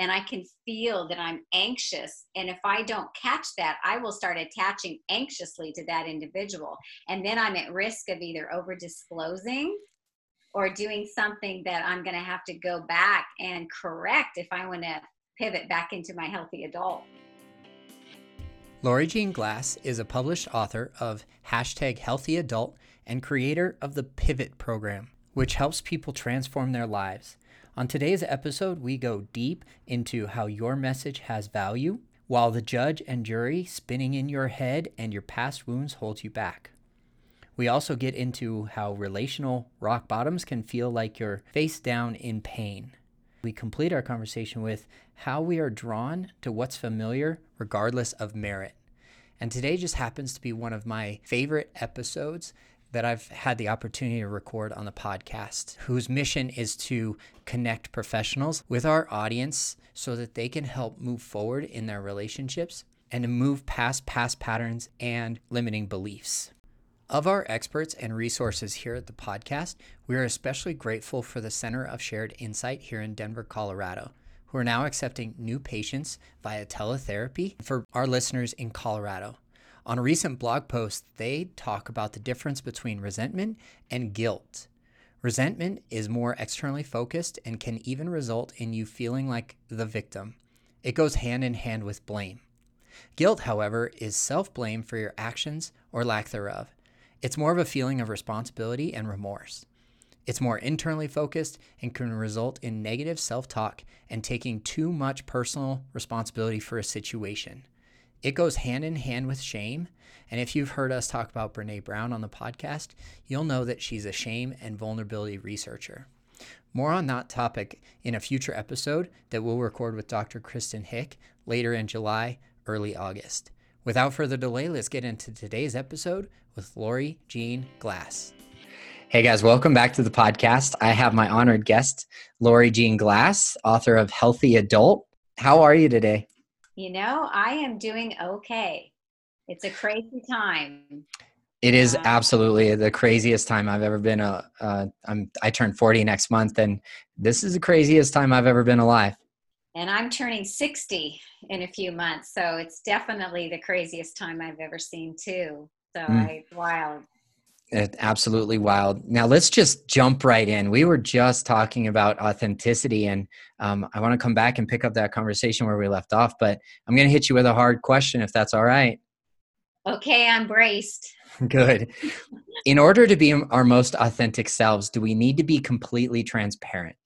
and I can feel that I'm anxious. And if I don't catch that, I will start attaching anxiously to that individual. And then I'm at risk of either over disclosing or doing something that I'm going to have to go back and correct if I want to pivot back into my healthy adult. Lori Jean Glass is a published author of hashtag healthy adult and creator of the Pivot program, which helps people transform their lives. On today's episode, we go deep into how your message has value, while the judge and jury spinning in your head and your past wounds hold you back. We also get into how relational rock bottoms can feel like you're face down in pain. We complete our conversation with how we are drawn to what's familiar regardless of merit. And today just happens to be one of my favorite episodes that I've had the opportunity to record on the podcast, whose mission is to connect professionals with our audience so that they can help move forward in their relationships and to move past past patterns and limiting beliefs. Of our experts and resources here at the podcast, we are especially grateful for the Center of Shared Insight here in Denver, Colorado, who are now accepting new patients via teletherapy for our listeners in Colorado. On a recent blog post, they talk about the difference between resentment and guilt. Resentment is more externally focused and can even result in you feeling like the victim. It goes hand in hand with blame. Guilt, however, is self blame for your actions or lack thereof. It's more of a feeling of responsibility and remorse. It's more internally focused and can result in negative self talk and taking too much personal responsibility for a situation. It goes hand in hand with shame. And if you've heard us talk about Brene Brown on the podcast, you'll know that she's a shame and vulnerability researcher. More on that topic in a future episode that we'll record with Dr. Kristen Hick later in July, early August. Without further delay, let's get into today's episode with Lori Jean Glass. Hey guys, welcome back to the podcast. I have my honored guest, Lori Jean Glass, author of Healthy Adult. How are you today? You know, I am doing okay. It's a crazy time. It is uh, absolutely the craziest time I've ever been. Uh, uh, I'm I turn 40 next month, and this is the craziest time I've ever been alive. And I'm turning 60 in a few months, so it's definitely the craziest time I've ever seen too. So mm. I wild. Absolutely wild. Now let's just jump right in. We were just talking about authenticity, and um, I want to come back and pick up that conversation where we left off. But I'm going to hit you with a hard question, if that's all right. Okay, I'm braced. Good. In order to be our most authentic selves, do we need to be completely transparent?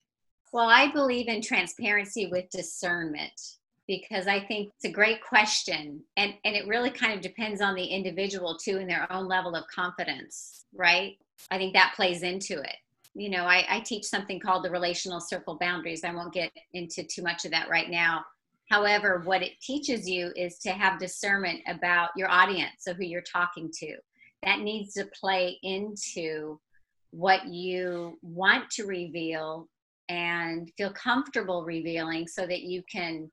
Well, I believe in transparency with discernment because I think it's a great question. And, and it really kind of depends on the individual too and their own level of confidence, right? I think that plays into it. You know, I, I teach something called the relational circle boundaries. I won't get into too much of that right now. However, what it teaches you is to have discernment about your audience, so who you're talking to. That needs to play into what you want to reveal and feel comfortable revealing so that you can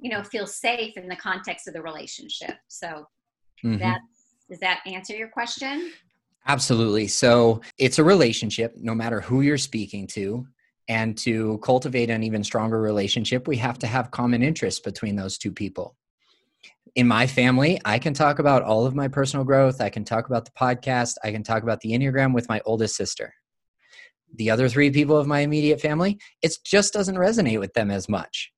you know feel safe in the context of the relationship so mm-hmm. that does that answer your question absolutely so it's a relationship no matter who you're speaking to and to cultivate an even stronger relationship we have to have common interests between those two people in my family, I can talk about all of my personal growth. I can talk about the podcast. I can talk about the Enneagram with my oldest sister. The other three people of my immediate family, it just doesn't resonate with them as much.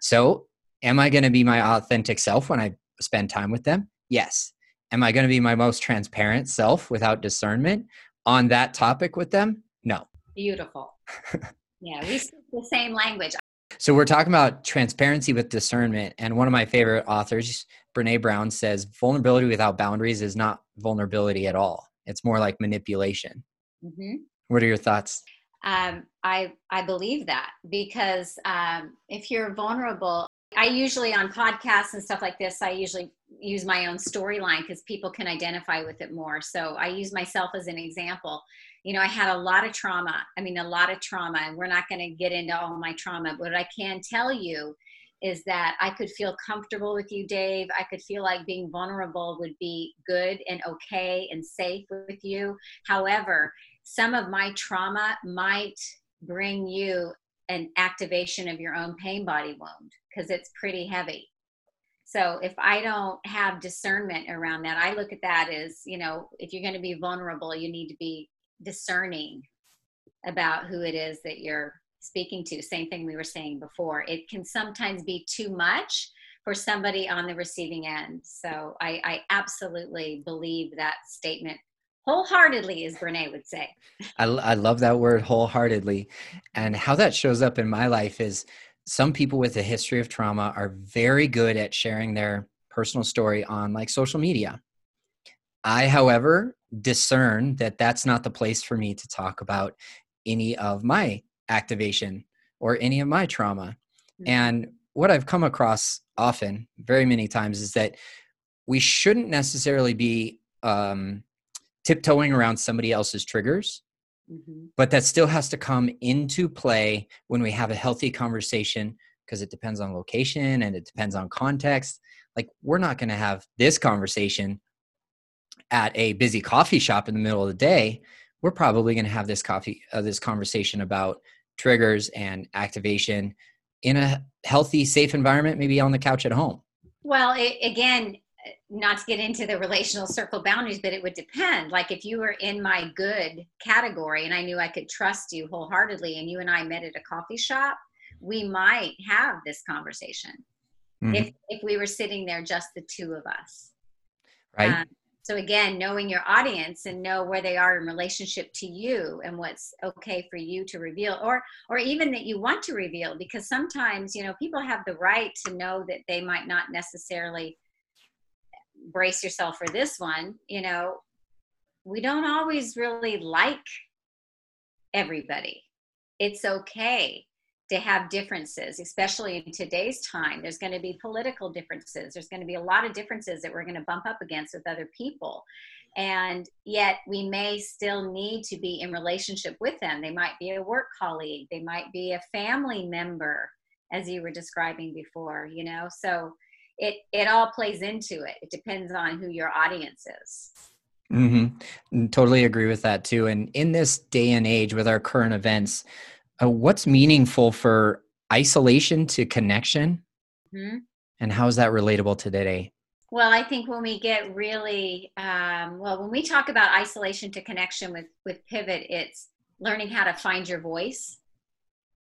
So Am I going to be my authentic self when I spend time with them? Yes. Am I going to be my most transparent self without discernment on that topic with them? No. Beautiful. yeah, we speak the same language. So we're talking about transparency with discernment. And one of my favorite authors, Brene Brown, says vulnerability without boundaries is not vulnerability at all. It's more like manipulation. Mm-hmm. What are your thoughts? Um, I I believe that because um, if you're vulnerable, I usually on podcasts and stuff like this, I usually use my own storyline because people can identify with it more. So I use myself as an example. You know, I had a lot of trauma. I mean, a lot of trauma, and we're not going to get into all my trauma. But I can tell you is that I could feel comfortable with you, Dave. I could feel like being vulnerable would be good and okay and safe with you. However, some of my trauma might bring you an activation of your own pain body wound because it's pretty heavy. So if I don't have discernment around that, I look at that as, you know, if you're going to be vulnerable, you need to be discerning about who it is that you're speaking to. Same thing we were saying before. It can sometimes be too much for somebody on the receiving end. So I, I absolutely believe that statement wholeheartedly, as Brene would say. I, I love that word wholeheartedly. And how that shows up in my life is some people with a history of trauma are very good at sharing their personal story on like social media. I, however, discern that that's not the place for me to talk about any of my activation or any of my trauma. Mm-hmm. And what I've come across often, very many times, is that we shouldn't necessarily be um, tiptoeing around somebody else's triggers. Mm-hmm. But that still has to come into play when we have a healthy conversation because it depends on location and it depends on context. Like, we're not going to have this conversation at a busy coffee shop in the middle of the day. We're probably going to have this coffee, uh, this conversation about triggers and activation in a healthy, safe environment, maybe on the couch at home. Well, it, again, not to get into the relational circle boundaries, but it would depend. Like if you were in my good category and I knew I could trust you wholeheartedly and you and I met at a coffee shop, we might have this conversation. Mm-hmm. If if we were sitting there just the two of us. Right. Um, so again, knowing your audience and know where they are in relationship to you and what's okay for you to reveal or or even that you want to reveal because sometimes, you know, people have the right to know that they might not necessarily brace yourself for this one, you know, we don't always really like everybody. It's okay to have differences, especially in today's time. There's going to be political differences. There's going to be a lot of differences that we're going to bump up against with other people. And yet, we may still need to be in relationship with them. They might be a work colleague, they might be a family member, as you were describing before, you know? So, it it all plays into it. It depends on who your audience is. Mm-hmm. Totally agree with that too. And in this day and age with our current events uh, what's meaningful for isolation to connection? Mm-hmm. and how is that relatable to today? Well i think when we get really um, well when we talk about isolation to connection with with pivot it's learning how to find your voice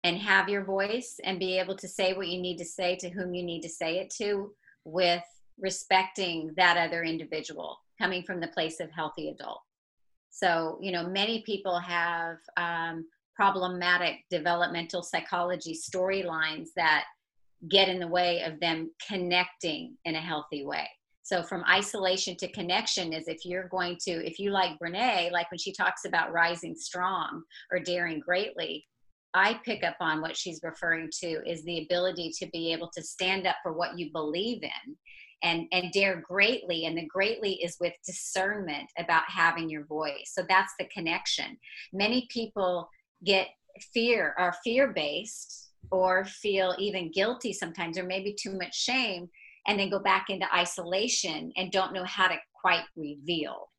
and have your voice and be able to say what you need to say to whom you need to say it to with respecting that other individual coming from the place of healthy adult. So you know many people have um, problematic developmental psychology storylines that get in the way of them connecting in a healthy way. So from isolation to connection is if you're going to if you like brene like when she talks about rising strong or daring greatly I pick up on what she's referring to is the ability to be able to stand up for what you believe in and and dare greatly and the greatly is with discernment about having your voice. So that's the connection. Many people get fear or fear based or feel even guilty sometimes or maybe too much shame and then go back into isolation and don't know how to quite reveal.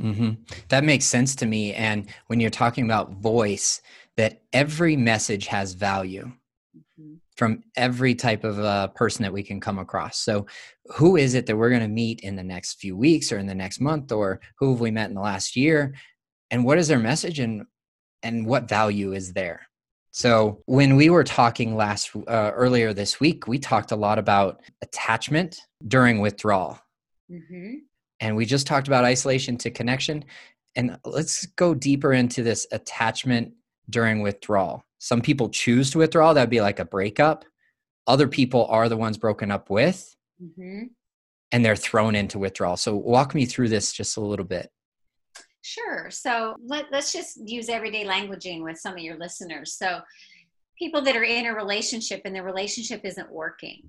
Mm-hmm. that makes sense to me. And when you're talking about voice that every message has value mm-hmm. from every type of uh, person that we can come across. So, who is it that we're going to meet in the next few weeks or in the next month, or who have we met in the last year? And what is their message and and what value is there? So, when we were talking last uh, earlier this week, we talked a lot about attachment during withdrawal. Mm-hmm. And we just talked about isolation to connection. And let's go deeper into this attachment during withdrawal. Some people choose to withdraw, that'd be like a breakup. Other people are the ones broken up with, mm-hmm. and they're thrown into withdrawal. So, walk me through this just a little bit. Sure. So, let, us just use everyday languaging with some of your listeners. So, people that are in a relationship and the relationship isn't working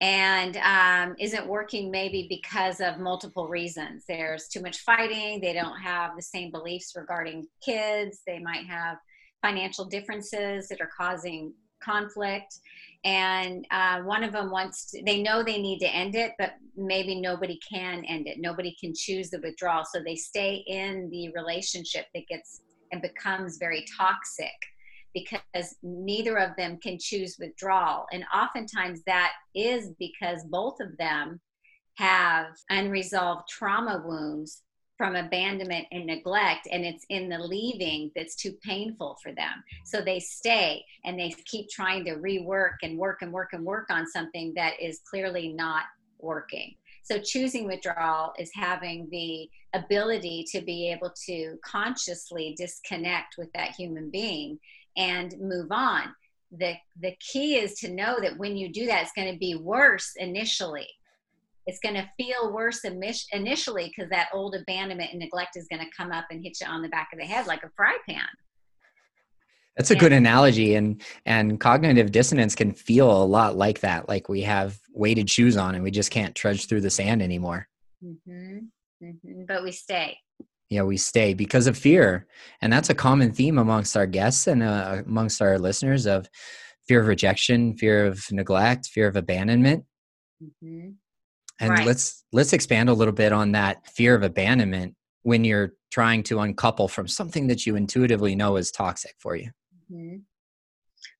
and um, isn't working maybe because of multiple reasons. There's too much fighting. They don't have the same beliefs regarding kids. They might have financial differences that are causing conflict. And uh, one of them wants to, they know they need to end it, but maybe nobody can end it. Nobody can choose the withdrawal. So they stay in the relationship that gets and becomes very toxic because neither of them can choose withdrawal. And oftentimes that is because both of them have unresolved trauma wounds from abandonment and neglect and it's in the leaving that's too painful for them so they stay and they keep trying to rework and work and work and work on something that is clearly not working so choosing withdrawal is having the ability to be able to consciously disconnect with that human being and move on the the key is to know that when you do that it's going to be worse initially it's going to feel worse initially because that old abandonment and neglect is going to come up and hit you on the back of the head like a fry pan that's a good analogy and and cognitive dissonance can feel a lot like that like we have weighted shoes on and we just can't trudge through the sand anymore mm-hmm. Mm-hmm. but we stay yeah we stay because of fear and that's a common theme amongst our guests and uh, amongst our listeners of fear of rejection fear of neglect fear of abandonment mm-hmm. And right. let's let's expand a little bit on that fear of abandonment when you're trying to uncouple from something that you intuitively know is toxic for you. Mm-hmm.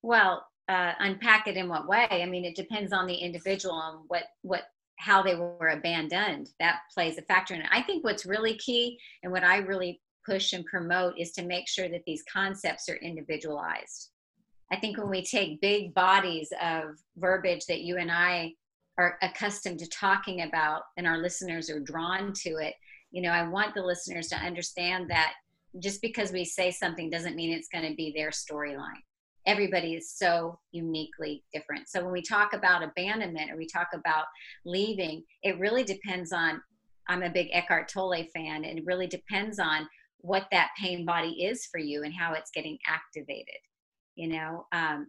Well, uh, unpack it in what way? I mean, it depends on the individual and what what how they were abandoned. That plays a factor and. I think what's really key and what I really push and promote is to make sure that these concepts are individualized. I think when we take big bodies of verbiage that you and I are accustomed to talking about and our listeners are drawn to it you know i want the listeners to understand that just because we say something doesn't mean it's going to be their storyline everybody is so uniquely different so when we talk about abandonment or we talk about leaving it really depends on i'm a big eckhart tolle fan and it really depends on what that pain body is for you and how it's getting activated you know um,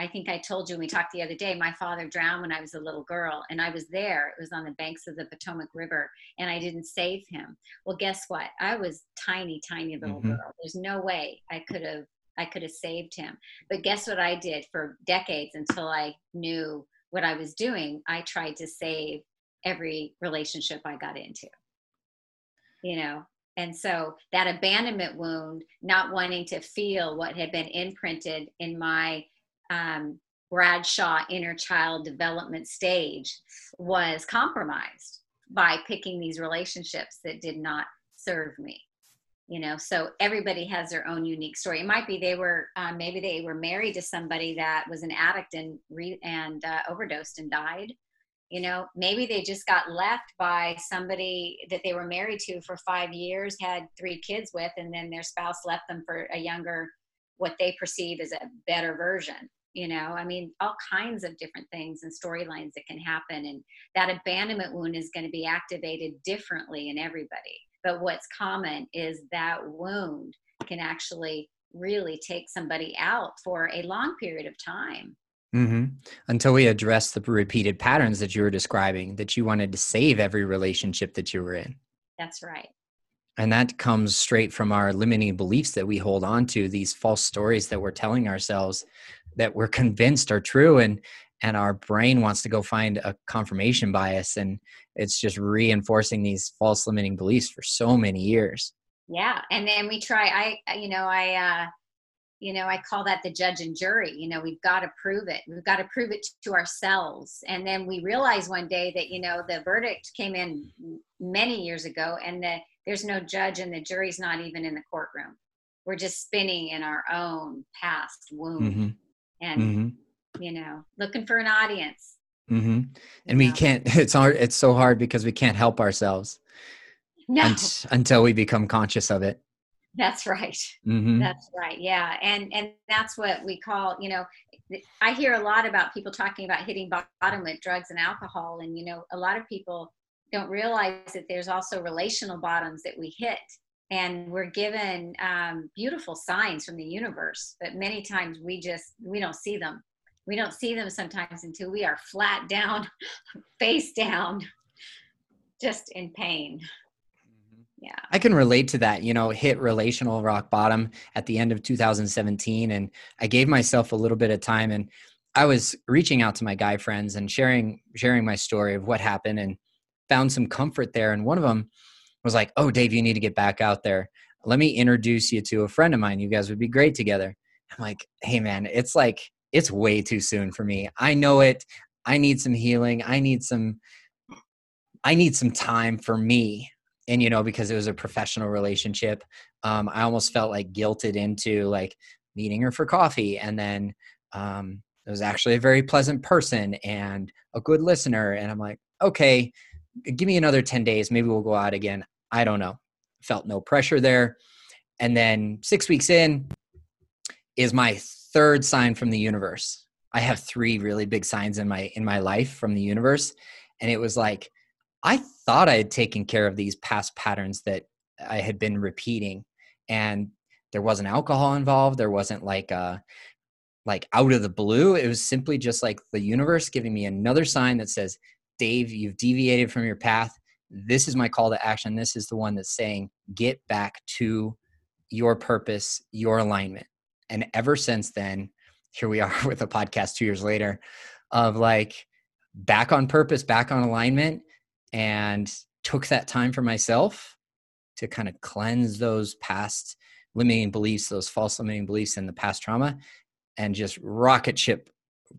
I think I told you when we talked the other day, my father drowned when I was a little girl, and I was there. It was on the banks of the Potomac River, and I didn't save him. Well, guess what? I was tiny, tiny little mm-hmm. girl. There's no way I could have I could have saved him. But guess what I did for decades until I knew what I was doing? I tried to save every relationship I got into. You know, and so that abandonment wound, not wanting to feel what had been imprinted in my um, Bradshaw inner child development stage was compromised by picking these relationships that did not serve me you know so everybody has their own unique story. It might be they were um, maybe they were married to somebody that was an addict and re- and uh, overdosed and died you know? Maybe they just got left by somebody that they were married to for five years had three kids with and then their spouse left them for a younger what they perceive as a better version you know? I mean all kinds of different things and storylines that can happen and that abandonment wound is going to be activated differently in everybody but what's common is that wound can actually really take somebody out for a long period of time. Mm-hmm. until we address the repeated patterns that you were describing that you wanted to save every relationship that you were in. That's right. And that comes straight from our limiting beliefs that we hold on to these false stories that we're telling ourselves that we're convinced are true. And and our brain wants to go find a confirmation bias and it's just reinforcing these false limiting beliefs for so many years. Yeah and then we try i you know i uh you know i call that the judge and jury you know we've got to prove it we've got to prove it to ourselves and then we realize one day that you know the verdict came in many years ago and that there's no judge and the jury's not even in the courtroom. We're just spinning in our own past wound. Mm-hmm. And mm-hmm. You know looking for an audience mm-hmm. and we can't it's hard it's so hard because we can't help ourselves no. Un- until we become conscious of it that's right mm-hmm. that's right yeah and and that's what we call you know i hear a lot about people talking about hitting bottom with drugs and alcohol and you know a lot of people don't realize that there's also relational bottoms that we hit and we're given um, beautiful signs from the universe but many times we just we don't see them we don't see them sometimes until we are flat down face down just in pain mm-hmm. yeah i can relate to that you know hit relational rock bottom at the end of 2017 and i gave myself a little bit of time and i was reaching out to my guy friends and sharing sharing my story of what happened and found some comfort there and one of them was like, "Oh, Dave, you need to get back out there. Let me introduce you to a friend of mine. You guys would be great together." I'm like, hey man, it's like it's way too soon for me. I know it. I need some healing. I need some I need some time for me. And you know, because it was a professional relationship, um, I almost felt like guilted into like meeting her for coffee. And then um, it was actually a very pleasant person and a good listener. And I'm like, okay, give me another 10 days. Maybe we'll go out again. I don't know. Felt no pressure there. And then six weeks in is my third sign from the universe. I have three really big signs in my in my life from the universe. And it was like, I thought I had taken care of these past patterns that I had been repeating. And there wasn't alcohol involved. There wasn't like uh like out of the blue. It was simply just like the universe giving me another sign that says, Dave, you've deviated from your path. This is my call to action. This is the one that's saying, get back to your purpose, your alignment. And ever since then, here we are with a podcast two years later of like back on purpose, back on alignment, and took that time for myself to kind of cleanse those past limiting beliefs, those false limiting beliefs and the past trauma, and just rocket ship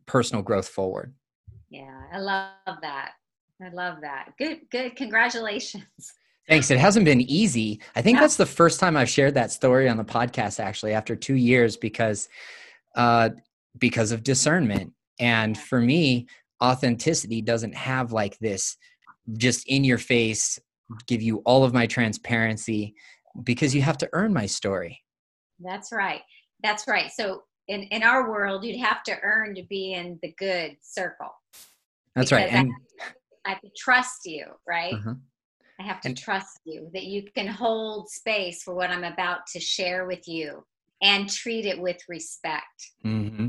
personal growth forward. Yeah, I love that. I love that. Good, good. Congratulations. Thanks. It hasn't been easy. I think that's the first time I've shared that story on the podcast actually after 2 years because uh because of discernment. And for me, authenticity doesn't have like this just in your face give you all of my transparency because you have to earn my story. That's right. That's right. So in in our world, you'd have to earn to be in the good circle. That's right. And I, I have to trust you, right? Uh-huh. I have to and, trust you that you can hold space for what I'm about to share with you and treat it with respect. Mm-hmm.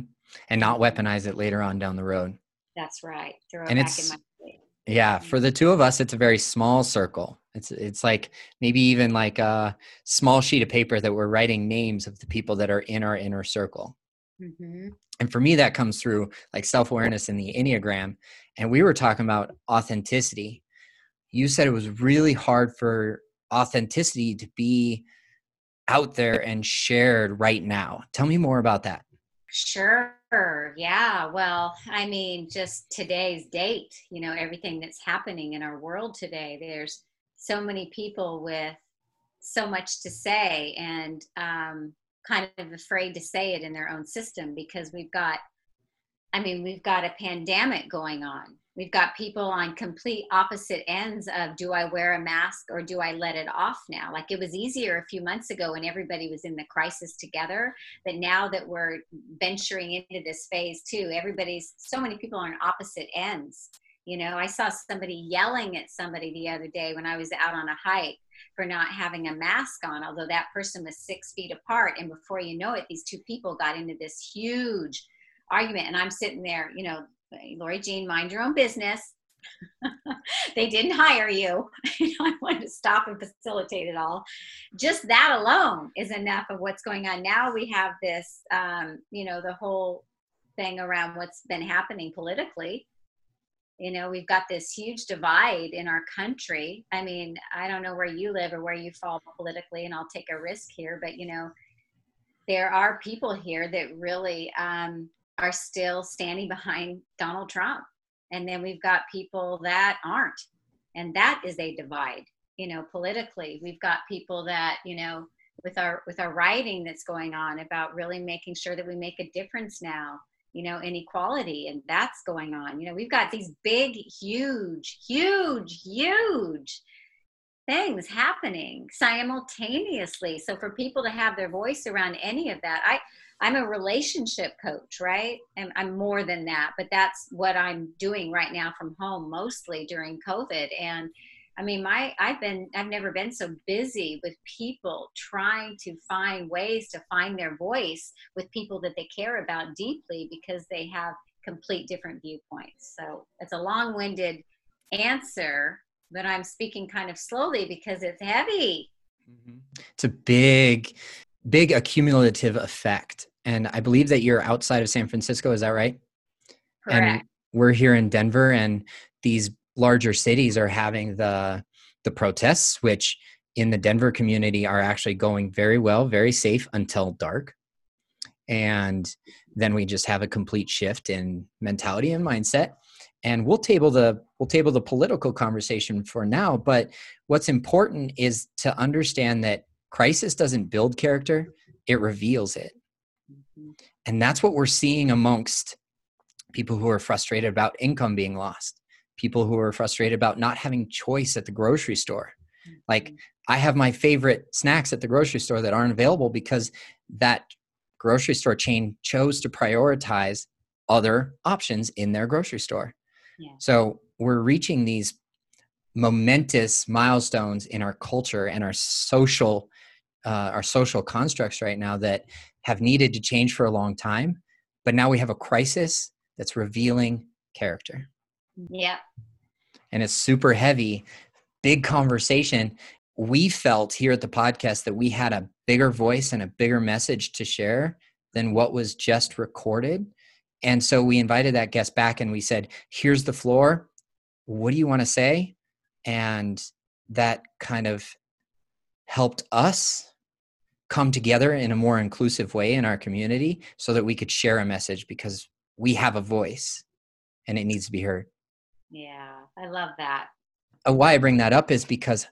And not weaponize it later on down the road. That's right. Throw and it back in my yeah, for the two of us, it's a very small circle. It's it's like maybe even like a small sheet of paper that we're writing names of the people that are in our inner circle. Mm-hmm. And for me, that comes through like self awareness in the Enneagram. And we were talking about authenticity. You said it was really hard for authenticity to be out there and shared right now. Tell me more about that. Sure. Yeah. Well, I mean, just today's date, you know, everything that's happening in our world today, there's so many people with so much to say and um, kind of afraid to say it in their own system because we've got I mean, we've got a pandemic going on. We've got people on complete opposite ends of do I wear a mask or do I let it off now? Like it was easier a few months ago when everybody was in the crisis together. But now that we're venturing into this phase too, everybody's so many people are on opposite ends. You know, I saw somebody yelling at somebody the other day when I was out on a hike for not having a mask on, although that person was six feet apart. And before you know it, these two people got into this huge argument. And I'm sitting there, you know, Lori Jean, mind your own business. they didn't hire you. I wanted to stop and facilitate it all. Just that alone is enough of what's going on. Now we have this, um, you know, the whole thing around what's been happening politically. You know, we've got this huge divide in our country. I mean, I don't know where you live or where you fall politically, and I'll take a risk here, but you know, there are people here that really um, are still standing behind Donald Trump. And then we've got people that aren't. And that is a divide, you know, politically. We've got people that, you know, with our with our writing that's going on about really making sure that we make a difference now you know inequality and that's going on you know we've got these big huge huge huge things happening simultaneously so for people to have their voice around any of that i I'm a relationship coach, right? And I'm more than that, but that's what I'm doing right now from home mostly during COVID. And I mean, my I've been I've never been so busy with people trying to find ways to find their voice with people that they care about deeply because they have complete different viewpoints. So it's a long-winded answer, but I'm speaking kind of slowly because it's heavy. Mm-hmm. It's a big, big accumulative effect and I believe that you're outside of San Francisco. Is that right? Correct. And we're here in Denver, and these larger cities are having the the protests, which in the Denver community are actually going very well, very safe until dark. and then we just have a complete shift in mentality and mindset and we'll table the we'll table the political conversation for now but what's important is to understand that crisis doesn't build character it reveals it. And that's what we're seeing amongst people who are frustrated about income being lost people who are frustrated about not having choice at the grocery store like mm-hmm. i have my favorite snacks at the grocery store that aren't available because that grocery store chain chose to prioritize other options in their grocery store. Yeah. So we're reaching these momentous milestones in our culture and our social uh, our social constructs right now that have needed to change for a long time but now we have a crisis that's revealing character yeah and it's super heavy big conversation we felt here at the podcast that we had a bigger voice and a bigger message to share than what was just recorded. And so we invited that guest back and we said, here's the floor. What do you want to say? And that kind of helped us come together in a more inclusive way in our community so that we could share a message because we have a voice and it needs to be heard. Yeah, I love that. Uh, why I bring that up is because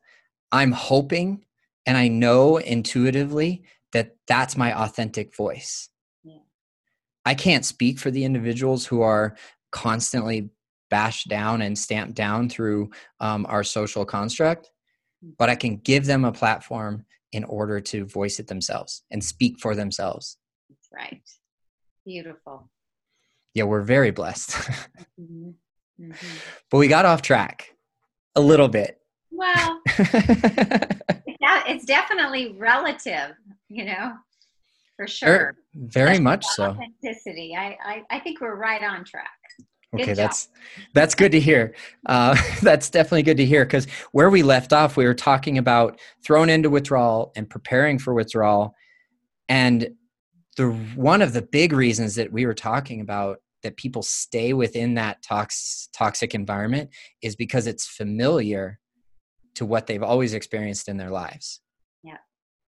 I'm hoping and I know intuitively that that's my authentic voice. Yeah. I can't speak for the individuals who are constantly bashed down and stamped down through um, our social construct, but I can give them a platform in order to voice it themselves and speak for themselves. That's right. Beautiful. Yeah, we're very blessed. mm-hmm. Mm-hmm. But we got off track a little bit. Well, it's definitely relative, you know, for sure. Very, much so. Authenticity. I, I, I think we're right on track. Okay, that's that's good to hear. Uh, that's definitely good to hear because where we left off, we were talking about thrown into withdrawal and preparing for withdrawal, and the one of the big reasons that we were talking about that people stay within that tox, toxic environment is because it's familiar to what they've always experienced in their lives. Yeah.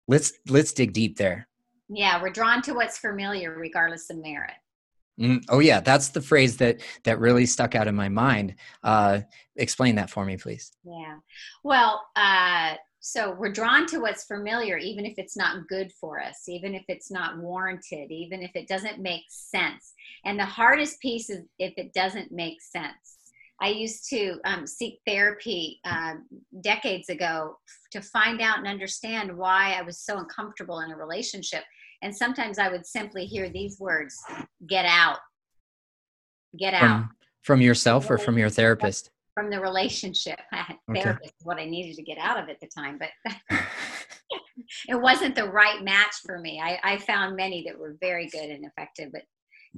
Let's let's dig deep there. Yeah, we're drawn to what's familiar regardless of merit. Mm, oh yeah, that's the phrase that that really stuck out in my mind. Uh, explain that for me, please. Yeah. Well, uh, so we're drawn to what's familiar, even if it's not good for us, even if it's not warranted, even if it doesn't make sense. And the hardest piece is if it doesn't make sense. I used to um, seek therapy uh, decades ago to find out and understand why I was so uncomfortable in a relationship. And sometimes I would simply hear these words get out, get out. From, from yourself or from your therapist? From the relationship. Okay. Therapist is what I needed to get out of at the time, but it wasn't the right match for me. I, I found many that were very good and effective, but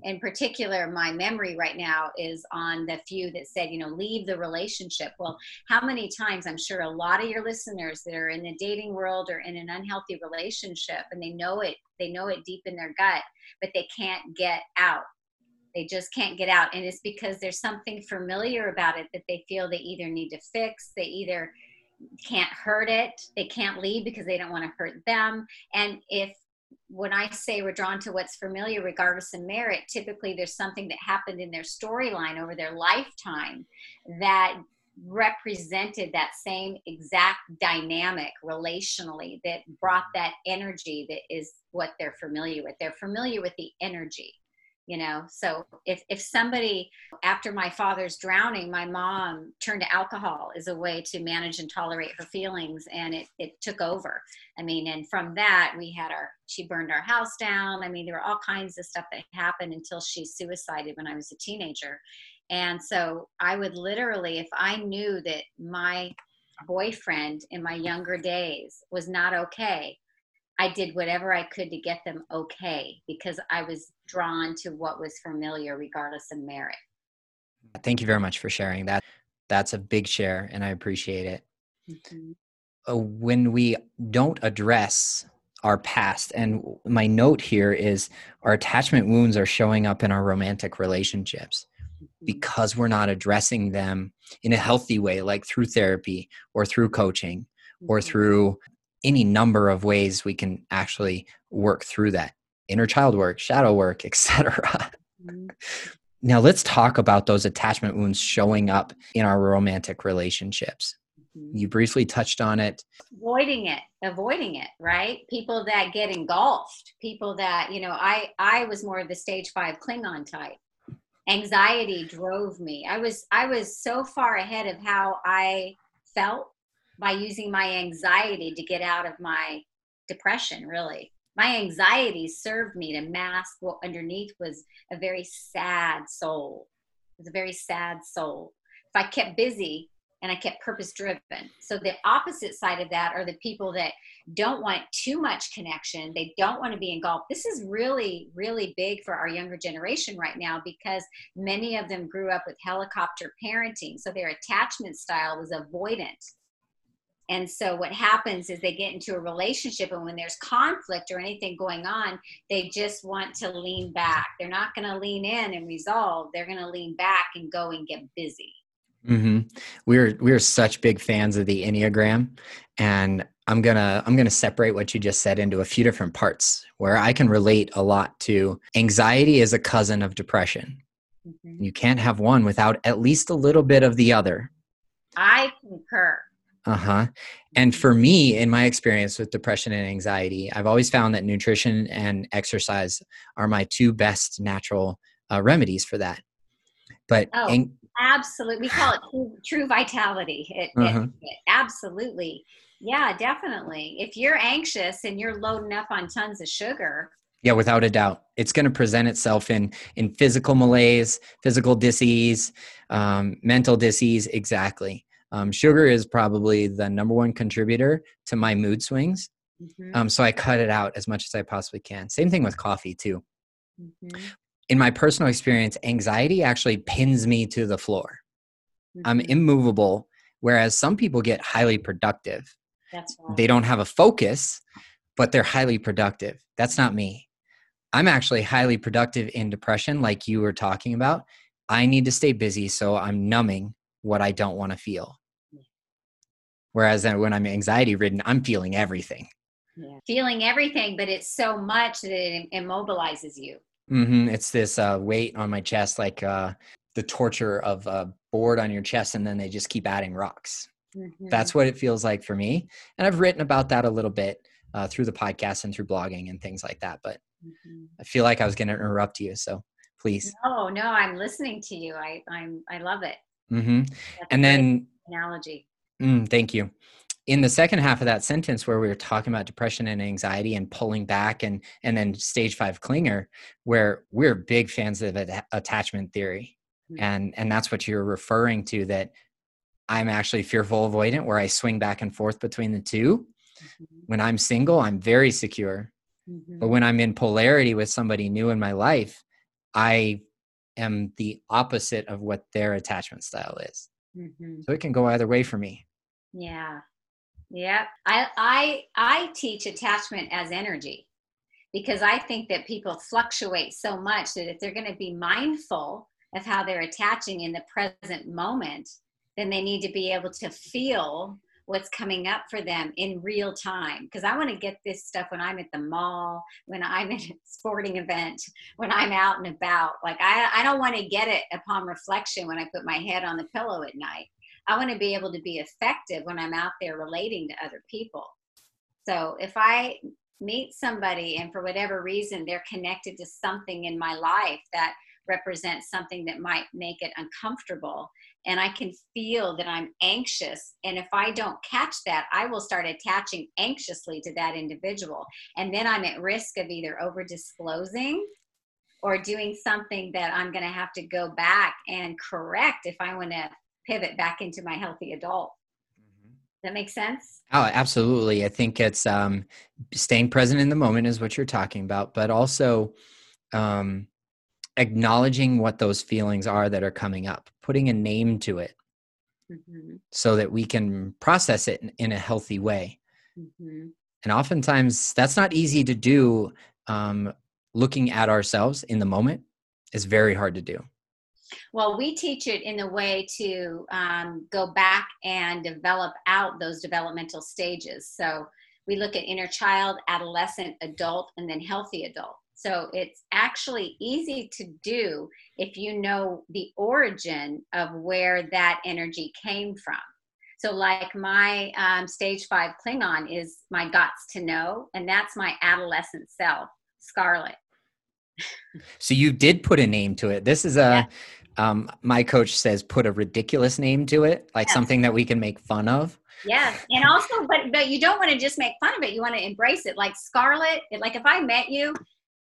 in particular, my memory right now is on the few that said, you know, leave the relationship. Well, how many times I'm sure a lot of your listeners that are in the dating world or in an unhealthy relationship and they know it, they know it deep in their gut, but they can't get out. They just can't get out. And it's because there's something familiar about it that they feel they either need to fix, they either can't hurt it, they can't leave because they don't want to hurt them. And if when I say we're drawn to what's familiar, regardless of merit, typically there's something that happened in their storyline over their lifetime that represented that same exact dynamic relationally that brought that energy that is what they're familiar with. They're familiar with the energy you know? So if if somebody after my father's drowning my mom turned to alcohol as a way to manage and tolerate her feelings and it it took over. I mean and from that we had our she burned our house down. I mean there were all kinds of stuff that happened until she suicided when i was a teenager. And so i would literally if i knew that my boyfriend in my younger days was not okay I did whatever I could to get them okay because I was drawn to what was familiar, regardless of merit. Thank you very much for sharing that. That's a big share, and I appreciate it. Mm-hmm. Uh, when we don't address our past, and my note here is our attachment wounds are showing up in our romantic relationships mm-hmm. because we're not addressing them in a healthy way, like through therapy or through coaching or mm-hmm. through any number of ways we can actually work through that. inner child work, shadow work, etc. Mm-hmm. Now let's talk about those attachment wounds showing up in our romantic relationships. Mm-hmm. You briefly touched on it. Avoiding it, avoiding it, right? People that get engulfed, people that, you know, I I was more of the stage 5 clinger type. Anxiety drove me. I was I was so far ahead of how I felt by using my anxiety to get out of my depression, really. My anxiety served me to mask what underneath was a very sad soul. It was a very sad soul. If I kept busy and I kept purpose driven. So the opposite side of that are the people that don't want too much connection. They don't want to be engulfed. This is really, really big for our younger generation right now because many of them grew up with helicopter parenting. So their attachment style was avoidant. And so what happens is they get into a relationship, and when there's conflict or anything going on, they just want to lean back. They're not going to lean in and resolve. They're going to lean back and go and get busy. Mm-hmm. We're we're such big fans of the Enneagram, and I'm gonna I'm gonna separate what you just said into a few different parts where I can relate a lot to. Anxiety is a cousin of depression. Mm-hmm. You can't have one without at least a little bit of the other. I concur. Uh huh. And for me, in my experience with depression and anxiety, I've always found that nutrition and exercise are my two best natural uh, remedies for that. But oh, ang- absolutely, we call it true, true vitality. It, uh-huh. it, it, absolutely, yeah, definitely. If you're anxious and you're loading up on tons of sugar, yeah, without a doubt, it's going to present itself in in physical malaise, physical disease, um, mental disease. Exactly. Um, sugar is probably the number one contributor to my mood swings. Mm-hmm. Um, so I cut it out as much as I possibly can. Same thing with coffee, too. Mm-hmm. In my personal experience, anxiety actually pins me to the floor. Mm-hmm. I'm immovable, whereas some people get highly productive. That's right. They don't have a focus, but they're highly productive. That's not me. I'm actually highly productive in depression, like you were talking about. I need to stay busy, so I'm numbing what I don't want to feel. Whereas when I'm anxiety ridden, I'm feeling everything. Yeah. Feeling everything, but it's so much that it immobilizes you. Mm-hmm. It's this uh, weight on my chest, like uh, the torture of a board on your chest, and then they just keep adding rocks. Mm-hmm. That's what it feels like for me. And I've written about that a little bit uh, through the podcast and through blogging and things like that. But mm-hmm. I feel like I was going to interrupt you, so please. No, no, I'm listening to you. I, I'm, I love it. Mm-hmm. And then analogy. Mm, thank you. In the second half of that sentence, where we were talking about depression and anxiety and pulling back, and and then stage five clinger, where we're big fans of attachment theory, mm-hmm. and and that's what you're referring to. That I'm actually fearful avoidant, where I swing back and forth between the 2 mm-hmm. When I'm single, I'm very secure, mm-hmm. but when I'm in polarity with somebody new in my life, I am the opposite of what their attachment style is. Mm-hmm. So it can go either way for me. Yeah. Yeah. I I I teach attachment as energy because I think that people fluctuate so much that if they're going to be mindful of how they're attaching in the present moment, then they need to be able to feel what's coming up for them in real time because i want to get this stuff when i'm at the mall when i'm at a sporting event when i'm out and about. Like i, I don't want to get it upon reflection when i put my head on the pillow at night. I want to be able to be effective when i'm out there relating to other people. So if i meet somebody and for whatever reason they're connected to something in my life that represents something that might make it uncomfortable and I can feel that I'm anxious. And if I don't catch that, I will start attaching anxiously to that individual. And then I'm at risk of either over disclosing or doing something that I'm going to have to go back and correct if I want to pivot back into my healthy adult. Mm-hmm. That makes sense? Oh, absolutely. I think it's um, staying present in the moment is what you're talking about, but also um, acknowledging what those feelings are that are coming up, putting a name to it mm-hmm. so that we can process it in, in a healthy way. Mm-hmm. And oftentimes that's not easy to do. Um, looking at ourselves in the moment is very hard to do. Well, we teach it in a way to um, go back and develop out those developmental stages. So we look at inner child, adolescent, adult, and then healthy adult. So it's actually easy to do if you know the origin of where that energy came from. So, like my um, stage five clinger is my gots to know, and that's my adolescent self, Scarlet. so you did put a name to it. This is a. Yeah. Um, my coach says put a ridiculous name to it, like something that we can make fun of. Yes, and also, but but you don't want to just make fun of it. You want to embrace it. Like Scarlet, like if I met you,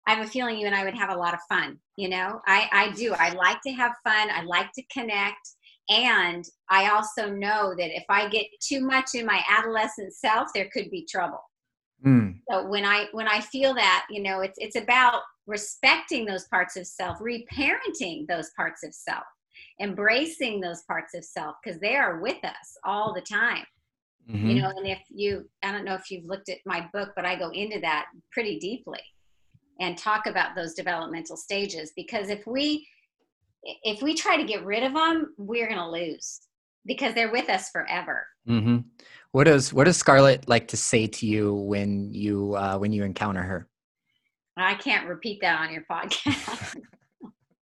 I have a feeling you and I would have a lot of fun. You know, I I do. I like to have fun. I like to connect, and I also know that if I get too much in my adolescent self, there could be trouble. Mm. So when I when I feel that, you know, it's it's about respecting those parts of self, reparenting those parts of self, embracing those parts of self because they are with us all the time. Mm-hmm. You know, and if you I don't know if you've looked at my book, but I go into that pretty deeply and talk about those developmental stages because if we if we try to get rid of them, we're going to lose because they're with us forever. Mm-hmm. What does what does Scarlet like to say to you when you uh, when you encounter her? I can't repeat that on your podcast.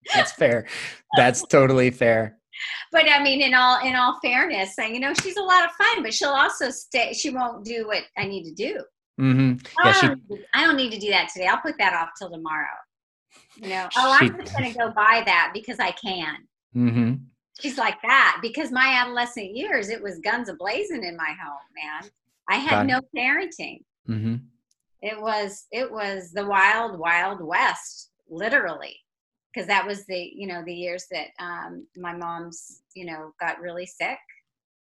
That's fair. That's totally fair. But I mean, in all in all fairness, saying you know she's a lot of fun, but she'll also stay. She won't do what I need to do. Mm-hmm. Yeah, I, don't, she, I don't need to do that today. I'll put that off till tomorrow. You know, oh, she, I'm just going to go buy that because I can. Mm-hmm. She's like that because my adolescent years, it was guns a blazing in my home, man. I had no parenting. Mm-hmm it was it was the wild wild west literally because that was the you know the years that um, my mom's you know got really sick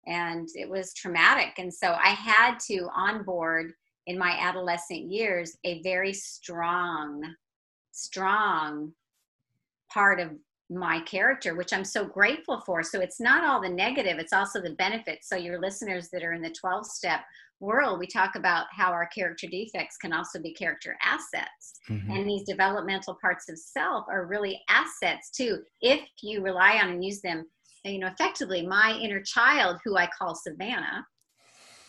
and it was traumatic and so i had to onboard in my adolescent years a very strong strong part of my character which i'm so grateful for so it's not all the negative it's also the benefits so your listeners that are in the 12 step world, we talk about how our character defects can also be character assets. Mm-hmm. And these developmental parts of self are really assets too, if you rely on and use them. You know, effectively, my inner child, who I call Savannah,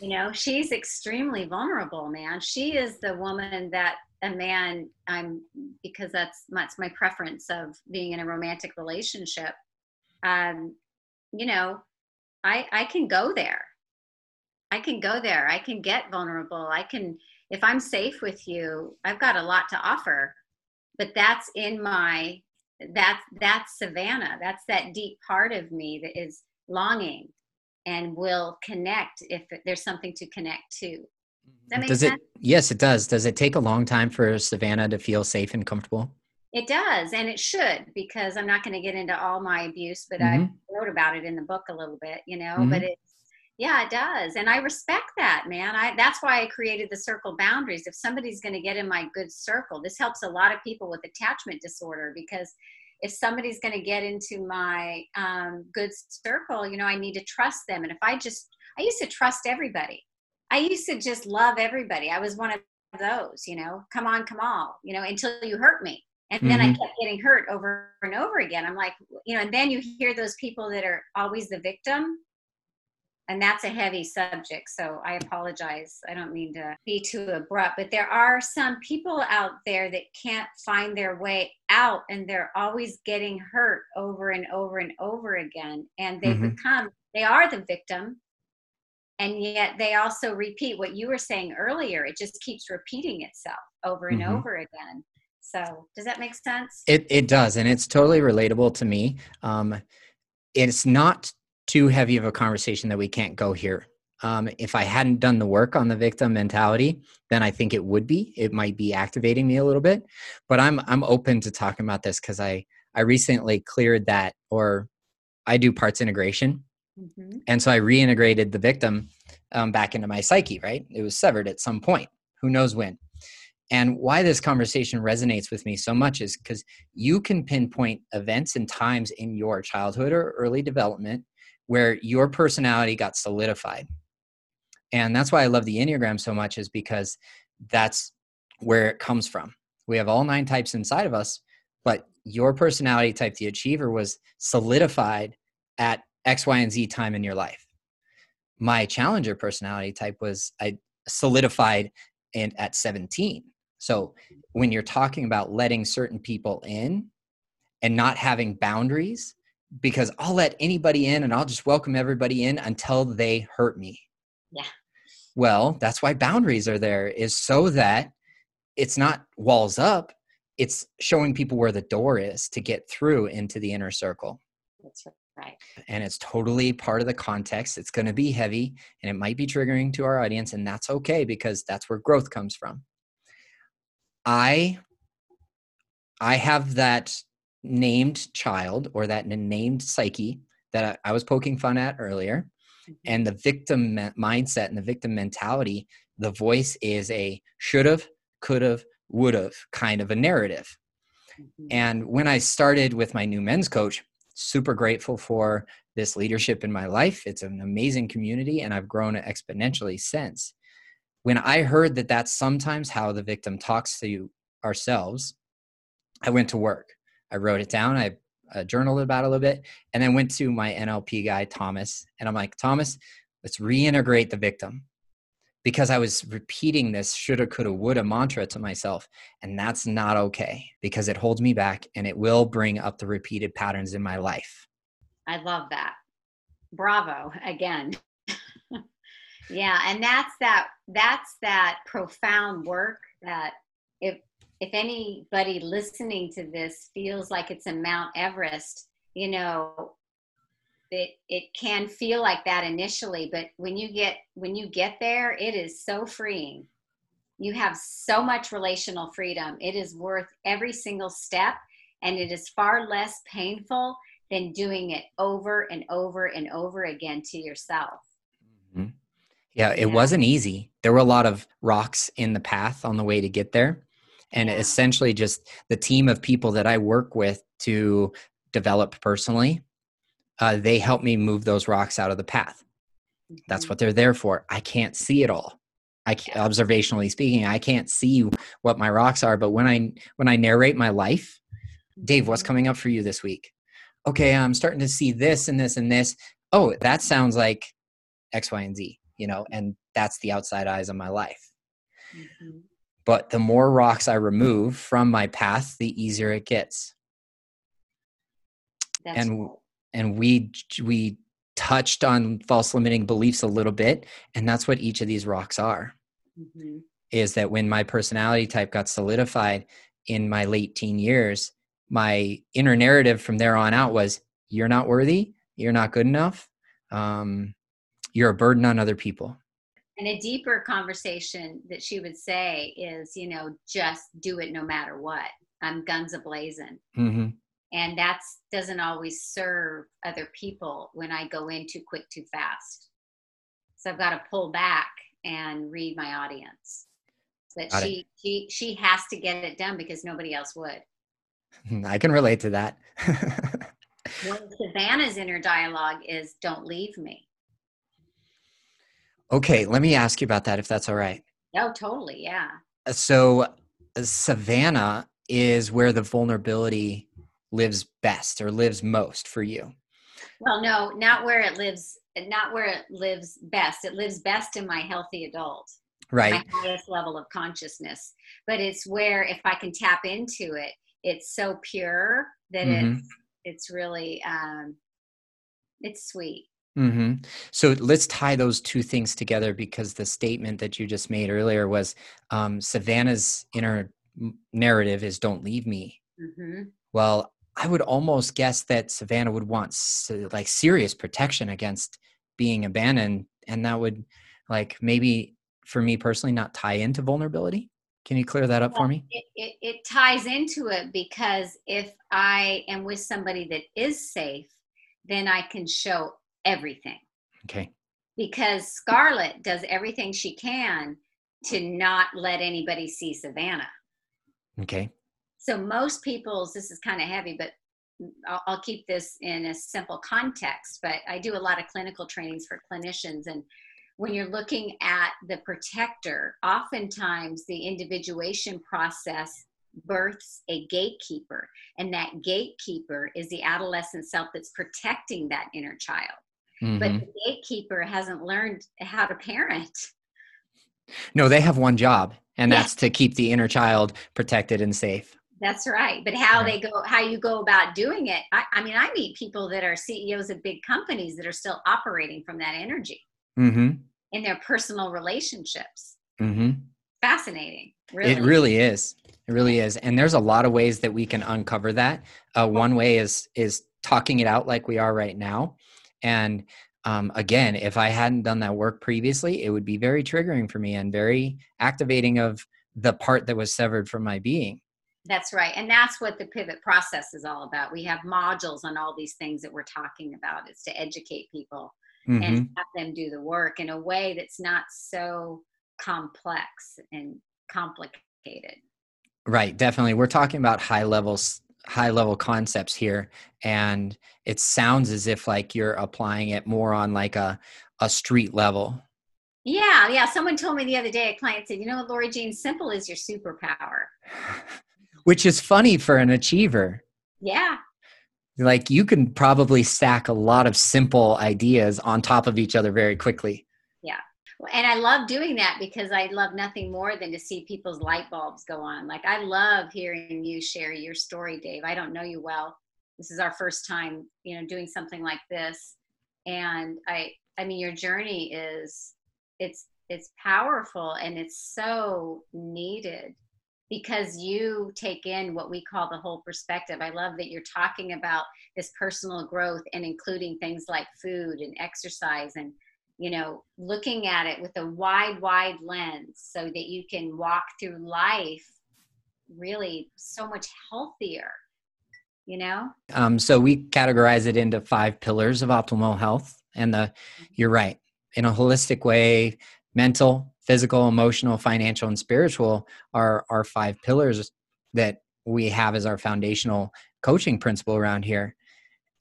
you know, she's extremely vulnerable, man. She is the woman that a man, I'm, because that's, that's my preference of being in a romantic relationship. Um, you know, I, I can go there I can go there. I can get vulnerable. I can, if I'm safe with you, I've got a lot to offer. But that's in my, that's that's Savannah. That's that deep part of me that is longing and will connect if there's something to connect to. Does does sense? it? Yes, it does. Does it take a long time for Savannah to feel safe and comfortable? It does, and it should, because I'm not going to get into all my abuse, but mm-hmm. I wrote about it in the book a little bit, you know. Mm-hmm. But it's yeah, it does. And I respect that, man. I that's why I created the circle boundaries. If somebody's going to get in my good circle, this helps a lot of people with attachment disorder because if somebody's going to get into my um, good circle, you know, I need to trust them. And if I just, I used to trust everybody. I used to just love everybody. I was one of those, you know, come on, come on, you know, until you hurt me. And then mm-hmm. I kept getting hurt over and over again. I'm like, you know, and then you hear those people that are always the victim and that's a heavy subject so i apologize. I don't mean to be too abrupt but there are some people out there that can't find their way out and they're always getting hurt over and over and over again and they mm-hmm. become they are the victim and yet they also repeat what you were saying earlier. It just keeps repeating itself over and mm-hmm. over again. So does that make sense? It, it does and it's totally relatable to me. Um, it's not too heavy of a conversation that we can't go here. Um, if I hadn't done the work on the victim mentality, then I think it would be. It might be activating me a little bit. But I'm I'm open to talking about this because I I recently cleared that, or I do parts integration, mm-hmm. and so I reintegrated the victim um, back into my psyche. Right, it was severed at some point. Who knows when? And why this conversation resonates with me so much is because you can pinpoint events and times in your childhood or early development where your personality got solidified. And that's why I love the Enneagram so much, is because that's where it comes from. We have all nine types inside of us, but your personality type, the achiever, was solidified at X, Y, and Z time in your life. My challenger personality type was I solidified and at 17. So when you're talking about letting certain people in and not having boundaries, because I'll let anybody in and I'll just welcome everybody in until they hurt me. Yeah. Well, that's why boundaries are there, is so that it's not walls up, it's showing people where the door is to get through into the inner circle. That's right. And it's totally part of the context. It's going to be heavy and it might be triggering to our audience, and that's okay because that's where growth comes from. I I have that named child or that named psyche that I was poking fun at earlier. Mm-hmm. And the victim mindset and the victim mentality, the voice is a should have, could have, would have kind of a narrative. Mm-hmm. And when I started with my new men's coach, super grateful for this leadership in my life. It's an amazing community, and I've grown exponentially since. When I heard that that's sometimes how the victim talks to ourselves, I went to work. I wrote it down. I uh, journaled about it a little bit, and then went to my NLP guy Thomas, and I'm like, Thomas, let's reintegrate the victim because I was repeating this shoulda, coulda, woulda mantra to myself. And that's not okay because it holds me back and it will bring up the repeated patterns in my life. I love that. Bravo again. yeah. And that's that, that's that profound work that if if anybody listening to this feels like it's a Mount Everest, you know, it it can feel like that initially, but when you get when you get there, it is so freeing. You have so much relational freedom. It is worth every single step and it is far less painful than doing it over and over and over again to yourself. Mm-hmm. Yeah, it yeah. wasn't easy. There were a lot of rocks in the path on the way to get there and yeah. essentially just the team of people that I work with to develop personally, uh, they help me move those rocks out of the path. Mm-hmm. That's what they're there for. I can't see it all. I yeah. observationally speaking, I can't see what my rocks are, but when I when I narrate my life, Dave, what's mm-hmm. coming up for you this week? Okay, I'm starting to see this and this and this. Oh, that sounds like X, Y, and Z, you know, and that's the outside eyes of my life. Mm-hmm. But the more rocks I remove from my path, the easier it gets. That's and cool. and we we touched on false limiting beliefs a little bit, and that's what each of these rocks are. Mm-hmm. Is that when my personality type got solidified in my late teen years, my inner narrative from there on out was you're not worthy, you're not good enough, um, you're a burden on other people and a deeper conversation that she would say is you know just do it no matter what. I'm guns ablazing. Mm-hmm. and that's doesn't always serve other people when i go in too quick too fast. So i've got to pull back and read my audience. That she she she has to get it done because nobody else would. I can relate to that. Well savannah's inner dialogue is don't leave me Okay, let me ask you about that if that's all right. No, totally. Yeah. Uh, so, uh, Savannah is where the vulnerability lives best or lives most for you. Well, no, not where it lives, not where it lives best. It lives best in my healthy adult, right? My highest level of consciousness. But it's where if I can tap into it, it's so pure that mm-hmm. it's it's really um, it's sweet. Mm-hmm. So let's tie those two things together because the statement that you just made earlier was um, Savannah's inner narrative is "Don't leave me." Mm-hmm. Well, I would almost guess that Savannah would want like serious protection against being abandoned, and that would like maybe for me personally not tie into vulnerability. Can you clear that up well, for me? It, it, it ties into it because if I am with somebody that is safe, then I can show everything. Okay. Because Scarlett does everything she can to not let anybody see Savannah. Okay. So most people's this is kind of heavy, but I'll, I'll, keep this in a simple context. But I do a lot of clinical trainings for clinicians, and when you're looking at the protector, oftentimes the individuation process births a gatekeeper, and that gatekeeper is the adolescent self that's protecting that inner child. Mm-hmm. But the gatekeeper hasn't learned how to parent. No, they have one job, and that's to keep the inner child protected and safe that's right but how they go how you go about doing it I, I, mean i meet people that are ceos of big companies that are still operating from that energy mm-hmm. in their personal relationships mm-hmm. fascinating really. it really is it really is and there's a lot of ways that we can uncover that uh, one way is is talking it out like we are right now and um, again if i hadn't done that work previously it would be very triggering for me and very activating of the part that was severed from my being. That's right and that's what the pivot process is all about. We have modules on all these things that we're talking about is to educate people mm-hmm. and have them do the work in a way that's not so complex and complicated. Right definitely. We're talking about high levels high level concepts here and it sounds as if like you're applying it more on like a a street level. Yeah yeah someone told me the other day a client said you know what lori jean simple is your superpower. Which is funny for an achiever. Yeah. Like you can probably stack a lot of simple ideas on top of each other very quickly and I love doing that because I love nothing more than to see people's light bulbs go on. Like I love hearing you share your story, Dave. I don't know you well. This is our first time, you know, doing something like this. And I I mean your journey is it's it's powerful and it's so needed because you take in what we call the whole perspective. I love that you're talking about this personal growth and including things like food and exercise and you know, looking at it with a wide, wide lens so that you can walk through life really so much healthier, you know? Um, so we categorize it into five pillars of optimal health. And the, you're right, in a holistic way, mental, physical, emotional, financial, and spiritual are our five pillars that we have as our foundational coaching principle around here.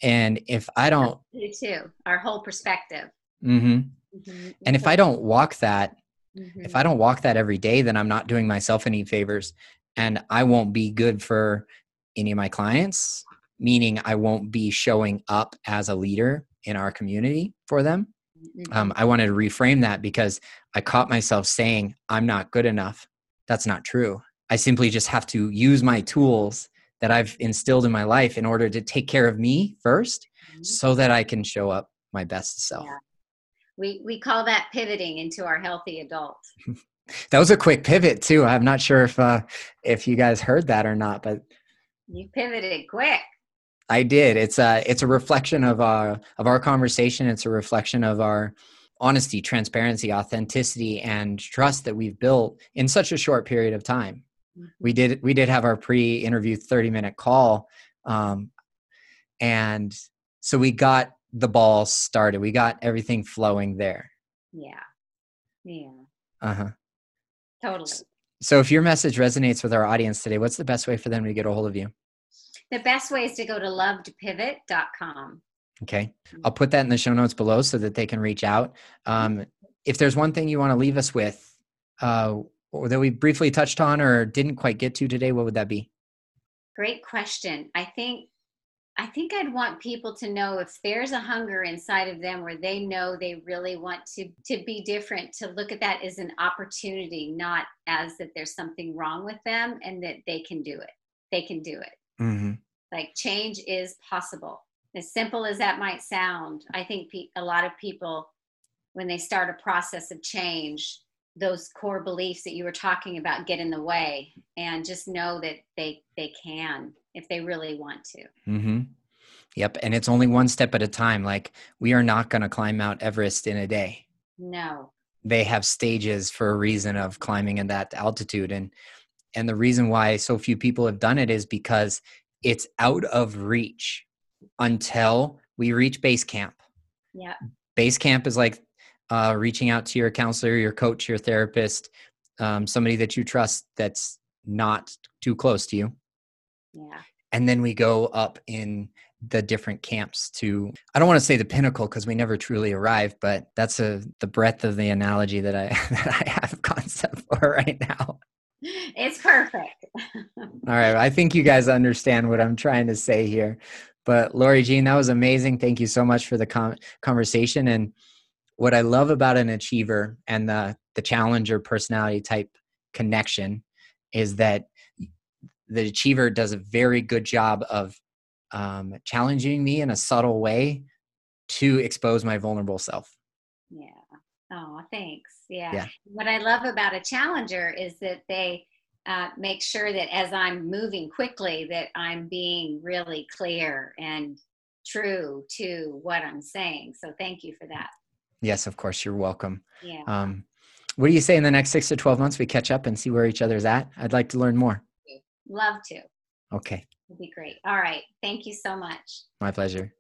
And if I don't, you too, our whole perspective. Mm-hmm. Mm-hmm. And if I don't walk that, mm-hmm. if I don't walk that every day, then I'm not doing myself any favors and I won't be good for any of my clients, meaning I won't be showing up as a leader in our community for them. Mm-hmm. Um, I wanted to reframe that because I caught myself saying, I'm not good enough. That's not true. I simply just have to use my tools that I've instilled in my life in order to take care of me 1st mm-hmm. so that I can show up my best self. Yeah we we call that pivoting into our healthy adult. That was a quick pivot too. I'm not sure if uh if you guys heard that or not but you pivoted quick. I did. It's a it's a reflection of uh of our conversation. It's a reflection of our honesty transparency authenticity and trust that we've built in such a short period of time. Mm-hmm. we did we did have our pre-interview 30 minute call um and so we got the ball started. We got everything flowing there. Yeah. Yeah. Uh huh. Totally. So, if your message resonates with our audience today, what's the best way for them to get a hold of you? The best way is to go to lovetopivot.com. Okay. I'll put that in the show notes below so that they can reach out. Um, if there's one thing you want to leave us with uh, or that we briefly touched on or didn't quite get to today, what would that be? Great question. I think I think I'd want people to know if there's a hunger inside of them where they know they really want to to be different, to look at that as an opportunity, not as that there's something wrong with them and that they can do it. They can do it. Mm-hmm. Like change is possible. As simple as that might sound, I think pe- a lot of people, when they start a process of change, those core beliefs that you were talking about get in the way, and just know that they they can if they really want to. Mm-hmm. Yep. And it's only one step at a time. Like we are not going to climb Mount Everest in a day. No. They have stages for a reason of climbing in that altitude. And and the reason why so few people have done it is because it's out of reach until we reach base camp. Yeah. Base camp is like uh, reaching out to your counselor, your coach, your therapist, um, somebody that you trust that's not too close to you. Yeah. And then we go up in the different camps to I don't want to say the pinnacle because we never truly arrive, but that's a the breadth of the analogy that I that I have concept for right now. It's perfect. All right. I think you guys understand what I'm trying to say here. But Lori Jean, that was amazing. Thank you so much for the com- conversation. And what I love about an achiever and the the challenger personality type connection is that the achiever does a very good job of um, challenging me in a subtle way to expose my vulnerable self. Yeah. Oh, thanks. Yeah. yeah. What I love about a challenger is that they uh, make sure that as I'm moving quickly, that I'm being really clear and true to what I'm saying. So thank you for that. Yes, of course. You're welcome. Yeah. Um, what do you say in the next six to 12 months we catch up and see where each other's at? I'd like to learn more. Love to. Okay. It'd be great. All right. Thank you so much. My pleasure.